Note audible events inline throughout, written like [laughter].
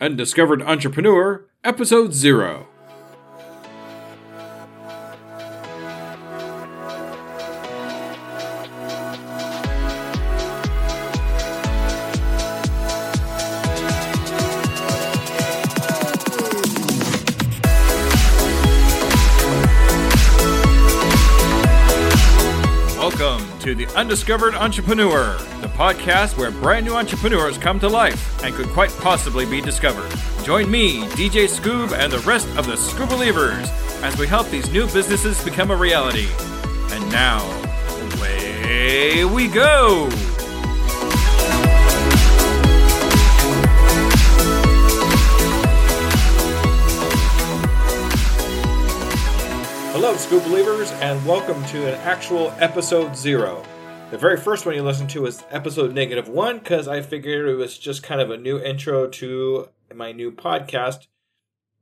Undiscovered Entrepreneur, Episode 0. Welcome to the Undiscovered Entrepreneur, podcast where brand new entrepreneurs come to life and could quite possibly be discovered. Join me, DJ Scoob, and the rest of the Scoob Believers as we help these new businesses become a reality. And now, away we go! Hello, Scoob Believers, and welcome to an actual episode zero. The very first one you listened to was episode negative one because I figured it was just kind of a new intro to my new podcast.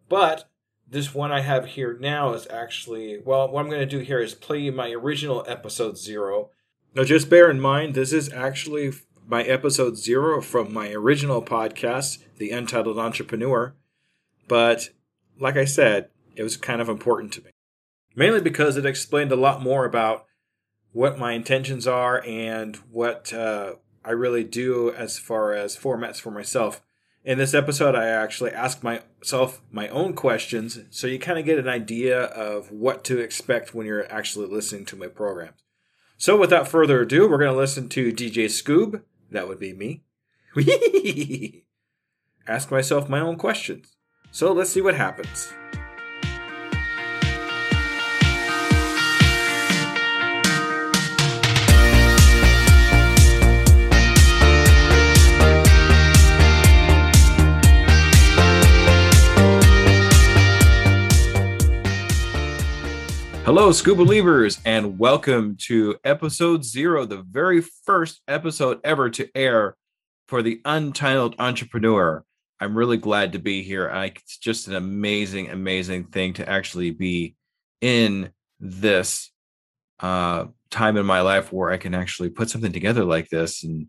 But this one I have here now is actually, well, what I'm going to do here is play my original episode zero. Now, just bear in mind, this is actually my episode zero from my original podcast, The Untitled Entrepreneur. But like I said, it was kind of important to me mainly because it explained a lot more about what my intentions are and what uh, I really do as far as formats for myself. In this episode, I actually ask myself my own questions so you kind of get an idea of what to expect when you're actually listening to my programs. So, without further ado, we're going to listen to DJ Scoob. That would be me. [laughs] ask myself my own questions. So, let's see what happens. Hello, Scoob Believers, and welcome to episode zero, the very first episode ever to air for the Untitled Entrepreneur. I'm really glad to be here. I, it's just an amazing, amazing thing to actually be in this uh, time in my life where I can actually put something together like this. And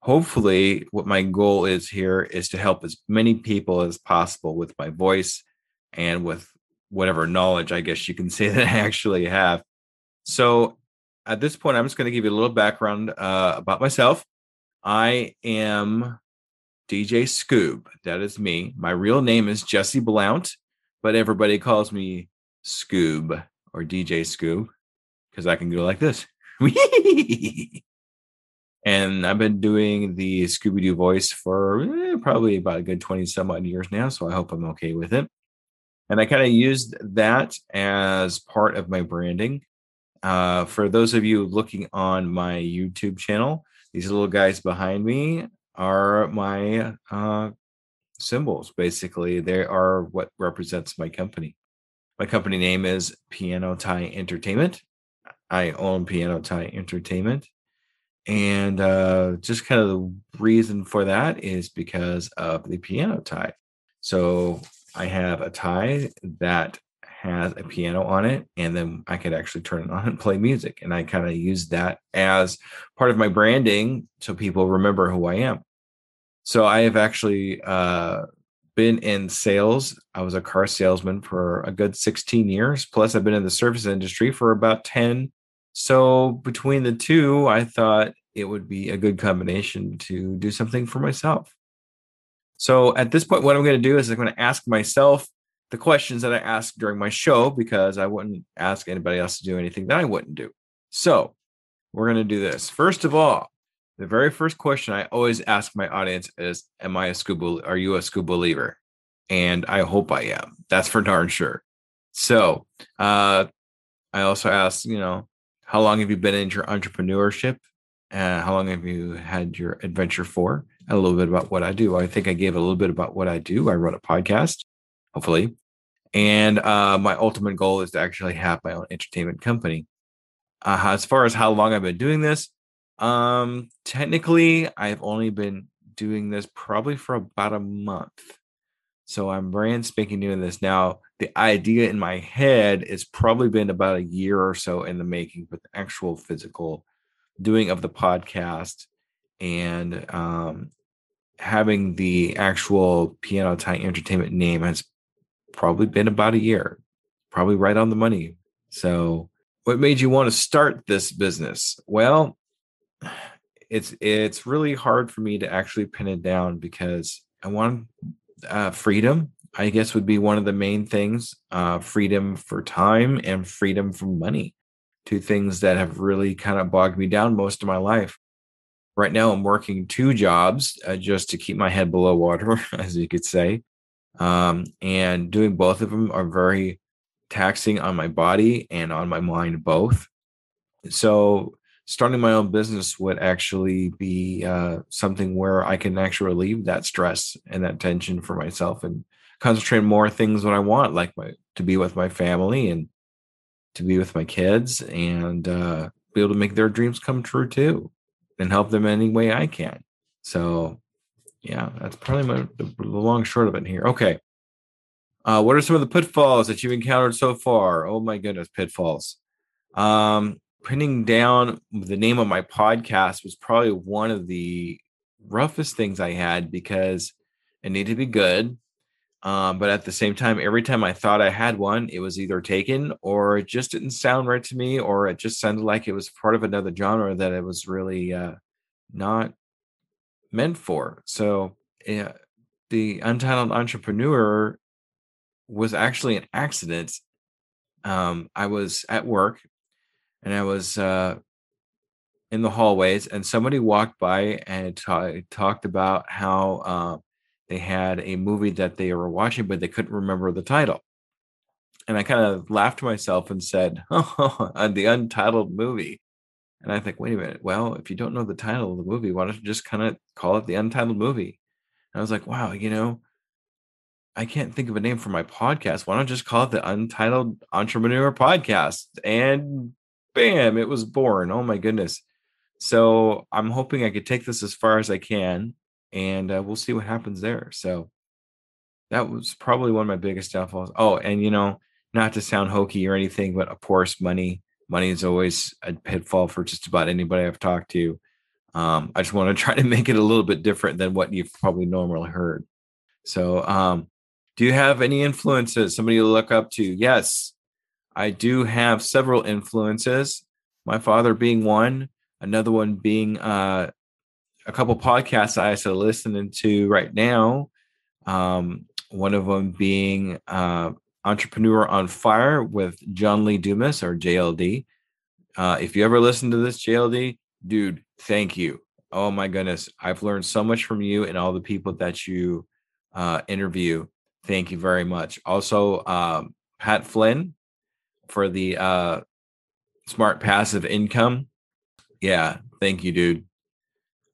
hopefully, what my goal is here is to help as many people as possible with my voice and with whatever knowledge I guess you can say [laughs] that I actually have. So at this point, I'm just going to give you a little background uh, about myself. I am DJ Scoob. That is me. My real name is Jesse Blount, but everybody calls me Scoob or DJ Scoob because I can go like this. [laughs] and I've been doing the Scooby Doo voice for eh, probably about a good 20 some odd years now. So I hope I'm okay with it. And I kind of used that as part of my branding. Uh, for those of you looking on my YouTube channel, these little guys behind me are my uh, symbols. Basically, they are what represents my company. My company name is Piano Tie Entertainment. I own Piano Tie Entertainment. And uh, just kind of the reason for that is because of the piano tie. So I have a tie that has a piano on it, and then I could actually turn it on and play music. And I kind of use that as part of my branding so people remember who I am. So I have actually uh, been in sales. I was a car salesman for a good 16 years. Plus, I've been in the service industry for about 10. So between the two, I thought it would be a good combination to do something for myself. So at this point, what I'm going to do is I'm going to ask myself the questions that I ask during my show because I wouldn't ask anybody else to do anything that I wouldn't do. So we're going to do this. First of all, the very first question I always ask my audience is, "Am I a scuba? Are you a Scoob believer?" And I hope I am. That's for darn sure. So uh, I also ask, you know, how long have you been in your entrepreneurship? Uh, how long have you had your adventure for? A little bit about what I do. I think I gave a little bit about what I do. I run a podcast, hopefully. And uh, my ultimate goal is to actually have my own entertainment company. Uh, as far as how long I've been doing this, um, technically, I've only been doing this probably for about a month. So I'm brand spanking new in this now. The idea in my head has probably been about a year or so in the making, but the actual physical doing of the podcast and um, having the actual Piano Tie Entertainment name has probably been about a year, probably right on the money. So, what made you want to start this business? Well, it's it's really hard for me to actually pin it down because I want uh, freedom. I guess would be one of the main things: uh, freedom for time and freedom from money. Two things that have really kind of bogged me down most of my life. Right now, I'm working two jobs uh, just to keep my head below water, [laughs] as you could say. Um, and doing both of them are very taxing on my body and on my mind both. So starting my own business would actually be uh, something where I can actually relieve that stress and that tension for myself and concentrate more things what I want, like my to be with my family and to be with my kids and uh, be able to make their dreams come true too, and help them any way I can. So, yeah, that's probably my, the, the long short of it here. Okay. Uh, what are some of the pitfalls that you've encountered so far? Oh my goodness, pitfalls. Um, pinning down the name of my podcast was probably one of the roughest things I had because it needed to be good. Um, but at the same time, every time I thought I had one, it was either taken or it just didn't sound right to me, or it just sounded like it was part of another genre that it was really uh, not meant for. So, yeah, the Untitled Entrepreneur was actually an accident. Um, I was at work and I was uh, in the hallways, and somebody walked by and t- talked about how uh, they had a movie that they were watching, but they couldn't remember the title. And I kind of laughed to myself and said, [laughs] "Oh, the untitled movie." And I think, wait a minute. Well, if you don't know the title of the movie, why don't you just kind of call it the untitled movie? And I was like, wow, you know, I can't think of a name for my podcast. Why don't I just call it the Untitled Entrepreneur Podcast? And bam, it was born. Oh my goodness. So I'm hoping I could take this as far as I can, and uh, we'll see what happens there. So that was probably one of my biggest downfalls. Oh, and you know, not to sound hokey or anything, but of course, money. Money is always a pitfall for just about anybody I've talked to. Um, I just want to [laughs] try to make it a little bit different than what you've probably normally heard. So, um, do you have any influences, somebody to look up to? Yes, I do have several influences. My father being one, another one being uh, a couple podcasts I started listening to right now. Um, one of them being uh, Entrepreneur on Fire with John Lee Dumas or JLD. Uh, if you ever listen to this, JLD, dude, thank you. Oh my goodness. I've learned so much from you and all the people that you uh, interview. Thank you very much. Also, um, Pat Flynn for the uh, smart passive income. Yeah, thank you, dude.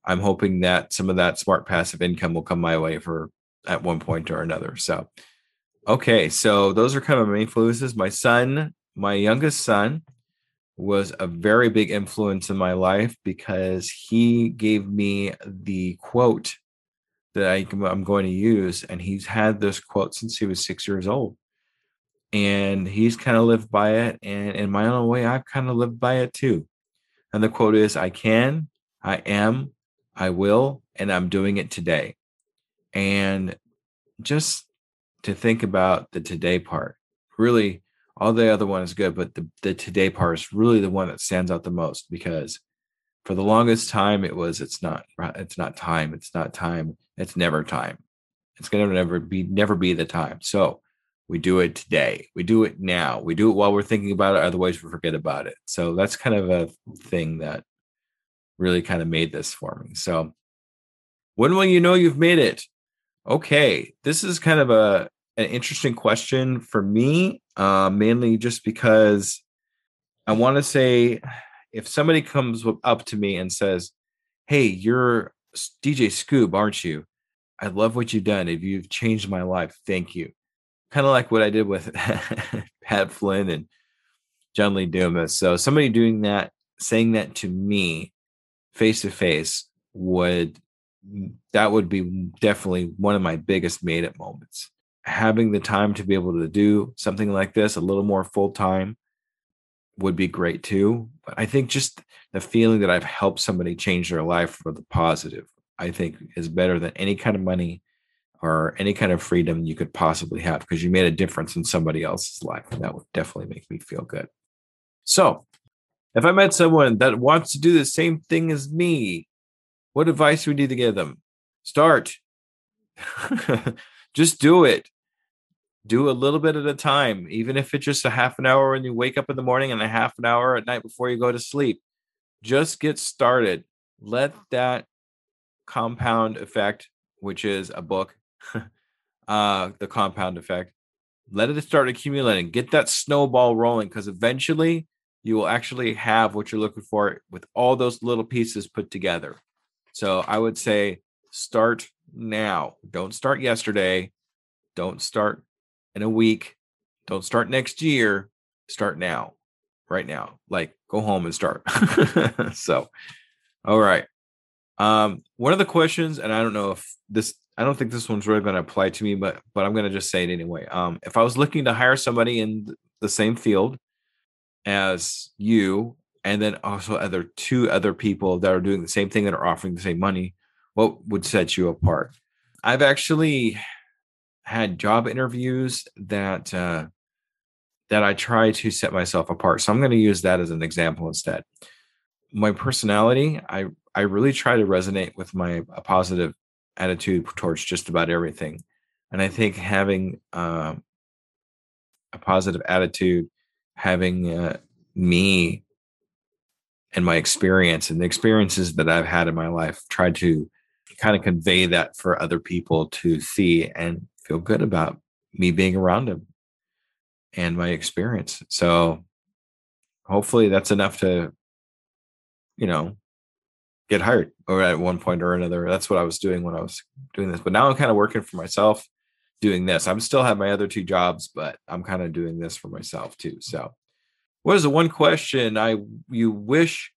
I'm hoping that some of that smart passive income will come my way for at one point or another. So, okay, so those are kind of my influences. My son, my youngest son, was a very big influence in my life because he gave me the quote that I, am going to use. And he's had this quote since he was six years old. And he's kind of lived by it. And in my own way, I've kind of lived by it too. And the quote is I can, I am, I will, and I'm doing it today. And just to think about the today part, really, all the other one is good, but the, the today part is really the one that stands out the most because for the longest time it was it's not it's not time it's not time it's never time. It's going to never be never be the time. So we do it today. We do it now. We do it while we're thinking about it otherwise we forget about it. So that's kind of a thing that really kind of made this for me so when will you know you've made it okay this is kind of a an interesting question for me uh, mainly just because i want to say if somebody comes up to me and says, "Hey, you're DJ Scoob, aren't you? I love what you've done. If you've changed my life, thank you." Kind of like what I did with [laughs] Pat Flynn and John Lee Dumas. So somebody doing that, saying that to me face to face would that would be definitely one of my biggest made it moments. Having the time to be able to do something like this a little more full time would be great too. But I think just the feeling that I've helped somebody change their life for the positive I think is better than any kind of money or any kind of freedom you could possibly have because you made a difference in somebody else's life. And that would definitely make me feel good. So, if I met someone that wants to do the same thing as me, what advice would you give them? Start. [laughs] just do it. Do a little bit at a time, even if it's just a half an hour when you wake up in the morning and a half an hour at night before you go to sleep. Just get started. Let that compound effect, which is a book, [laughs] uh, the compound effect, let it start accumulating. Get that snowball rolling because eventually you will actually have what you're looking for with all those little pieces put together. So I would say start now. Don't start yesterday. Don't start in a week. Don't start next year. Start now, right now. Like go home and start. [laughs] so, all right. Um, one of the questions, and I don't know if this, I don't think this one's really going to apply to me, but but I'm going to just say it anyway. Um, if I was looking to hire somebody in the same field as you, and then also other two other people that are doing the same thing that are offering the same money, what would set you apart? I've actually had job interviews that uh, that I try to set myself apart. So I'm going to use that as an example instead. My personality, I I really try to resonate with my a positive attitude towards just about everything, and I think having uh, a positive attitude, having uh, me and my experience and the experiences that I've had in my life, tried to kind of convey that for other people to see and feel good about me being around them and my experience. So hopefully that's enough to, you know, get hired or at one point or another. That's what I was doing when I was doing this. But now I'm kind of working for myself doing this. I'm still have my other two jobs, but I'm kind of doing this for myself too. So what is the one question I you wish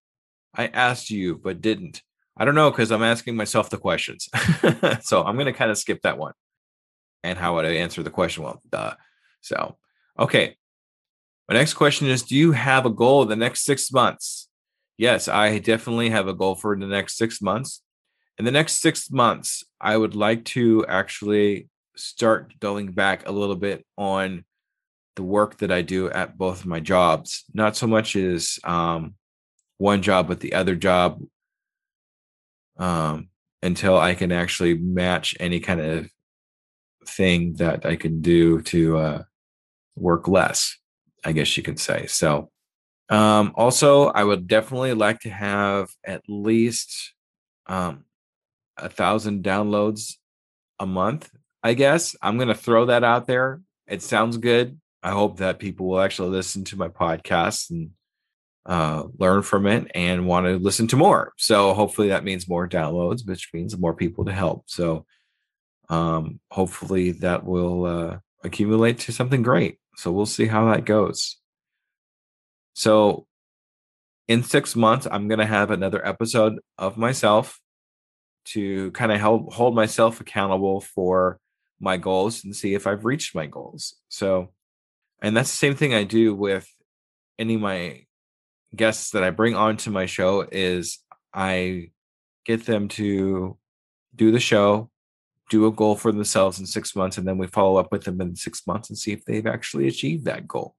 I asked you but didn't? I don't know because I'm asking myself the questions. [laughs] so I'm going to kind of skip that one. And how would I answer the question? Well, duh. So, okay. My next question is Do you have a goal the next six months? Yes, I definitely have a goal for the next six months. In the next six months, I would like to actually start going back a little bit on the work that I do at both my jobs. Not so much as um, one job, but the other job um, until I can actually match any kind of thing that I can do to uh, work less, I guess you could say. So, um, also, I would definitely like to have at least um, a thousand downloads a month. I guess I'm going to throw that out there. It sounds good. I hope that people will actually listen to my podcast and uh, learn from it and want to listen to more. So hopefully that means more downloads, which means more people to help. So um, hopefully that will uh, accumulate to something great. So we'll see how that goes. So in six months, I'm going to have another episode of myself to kind of help hold myself accountable for my goals and see if I've reached my goals. So, and that's the same thing I do with any of my guests that I bring onto my show is I get them to do the show, do a goal for themselves in six months, and then we follow up with them in six months and see if they've actually achieved that goal.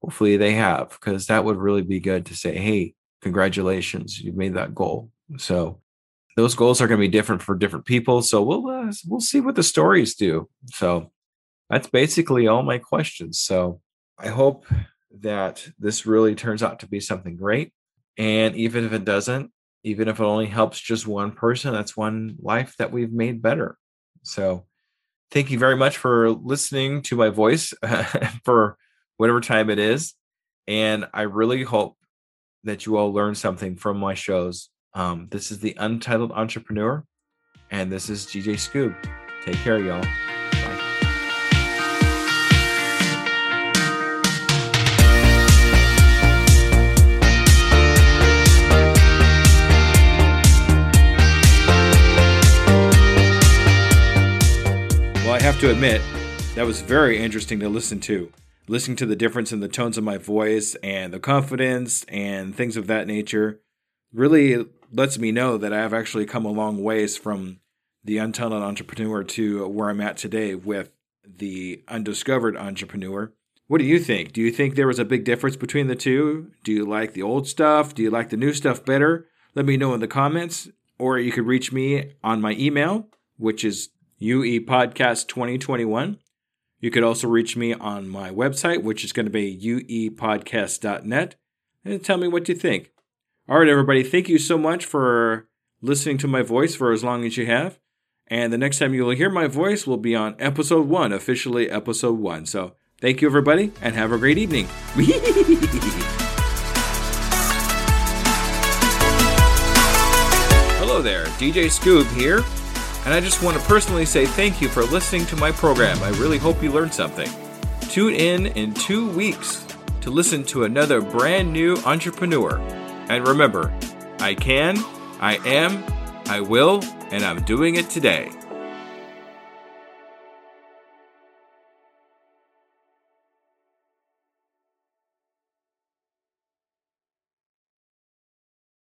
Hopefully they have, because that would really be good to say, hey, congratulations, you've made that goal. So those goals are going to be different for different people. So we'll uh, we'll see what the stories do. So that's basically all my questions. So I hope that this really turns out to be something great. And even if it doesn't, even if it only helps just one person, that's one life that we've made better. So thank you very much for listening to my voice [laughs] for whatever time it is. And I really hope that you all learn something from my shows. Um, this is the Untitled Entrepreneur, and this is DJ Scoob. Take care, y'all. Bye. Well, I have to admit, that was very interesting to listen to. Listening to the difference in the tones of my voice and the confidence and things of that nature. Really lets me know that I have actually come a long ways from the Untitled Entrepreneur to where I'm at today with the undiscovered entrepreneur. What do you think? Do you think there was a big difference between the two? Do you like the old stuff? Do you like the new stuff better? Let me know in the comments, or you could reach me on my email, which is uepodcast2021. You could also reach me on my website, which is going to be uepodcast.net, and tell me what you think. All right, everybody, thank you so much for listening to my voice for as long as you have. And the next time you will hear my voice will be on episode one, officially episode one. So thank you, everybody, and have a great evening. [laughs] Hello there, DJ Scoob here. And I just want to personally say thank you for listening to my program. I really hope you learned something. Tune in in two weeks to listen to another brand new entrepreneur. And remember, I can, I am, I will, and I'm doing it today.